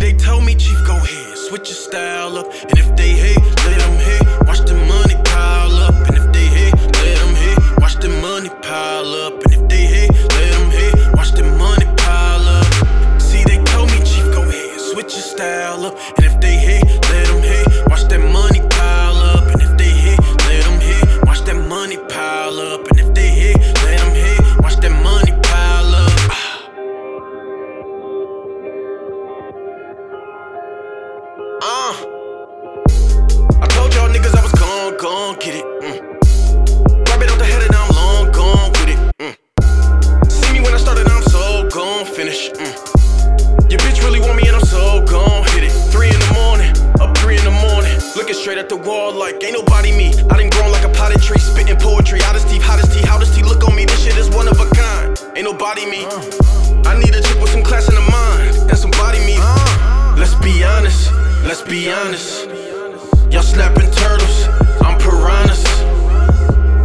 they tell me, Chief, go ahead, switch your style up. And if they hate, let them hate. Watch them the wall like ain't nobody me. I done grown like a potted tree, spitting poetry. Hottest teeth, hottest tea, how does tea look on me? This shit is one of a kind. Ain't nobody me. I need a chick with some class in the mind and some body meat. Let's be honest, let's be honest. Y'all snapping turtles, I'm piranhas.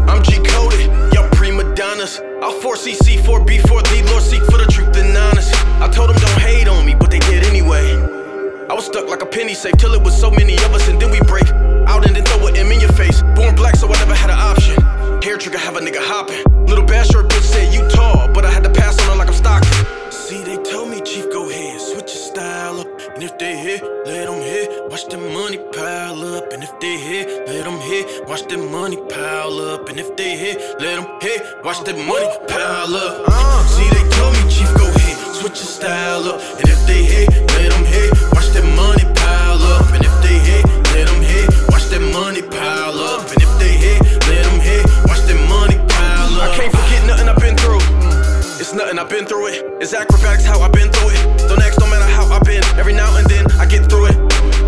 I'm G coded, y'all prima donnas. I'll 4CC, 4B, 4D, Lord seek for the truth and honest. I told them don't hate on me, but they did anyway. I was stuck like a penny safe till it was so many of us, and then we break out and then throw it in your face. Born black, so I never had an option. Hair trigger, have a nigga hopping. Little bad short bitch said you tall, but I had to pass on her like I'm Stockton. See, they told me, Chief, go ahead, switch your style up. And if they hit, let them hit. Watch the money pile up. And if they hit, let them hit. Watch the money pile up. And if they hit, let them hit. Watch the money pile up. Uh, see, they told me, Chief, go ahead, switch your style up. And if they hit. Been through it. It's acrobatics, how I've been through it. Don't ask, no matter how I've been. Every now and then, I get through it.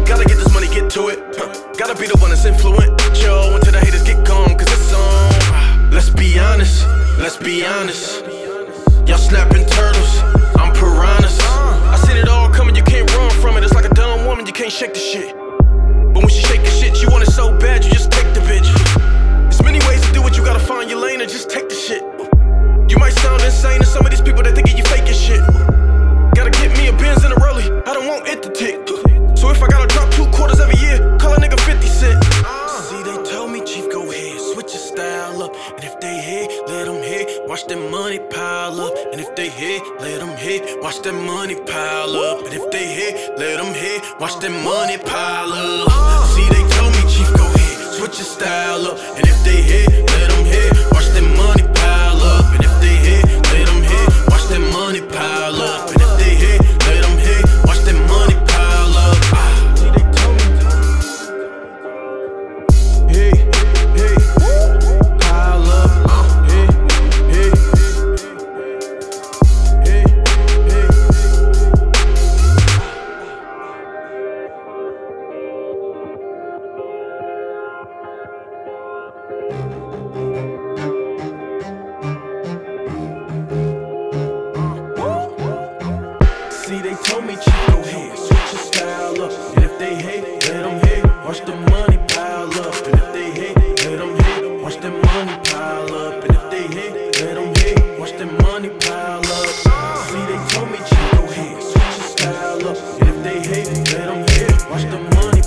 Gotta get this money, get to it. Huh. Gotta be the one that's influential until the haters get gone, cause it's on. Let's be honest, let's be honest. Y'all snapping turtles, I'm piranhas. I seen it all coming, you can't run from it. It's like a dumb woman, you can't shake the shit. Insane to some of these people that think you faking shit. Gotta get me a Benz and a Rollie, I don't want it to tick. So if I gotta drop two quarters every year, call a nigga 50 Cent. See, they told me, Chief, go ahead, switch your style up. And if they hit, let them hit. Watch that money pile up. And if they hit, let them hit. Watch that money pile up. And if they hit, let them hit. Watch that money pile up. See, they Watch the money pile up. And if they hate, let them hate. Watch the money pile up. And if they hate, let them hate. Watch the money pile up. See, they told me, go ahead, switch your style up. And if they hate, let them hate. Watch the money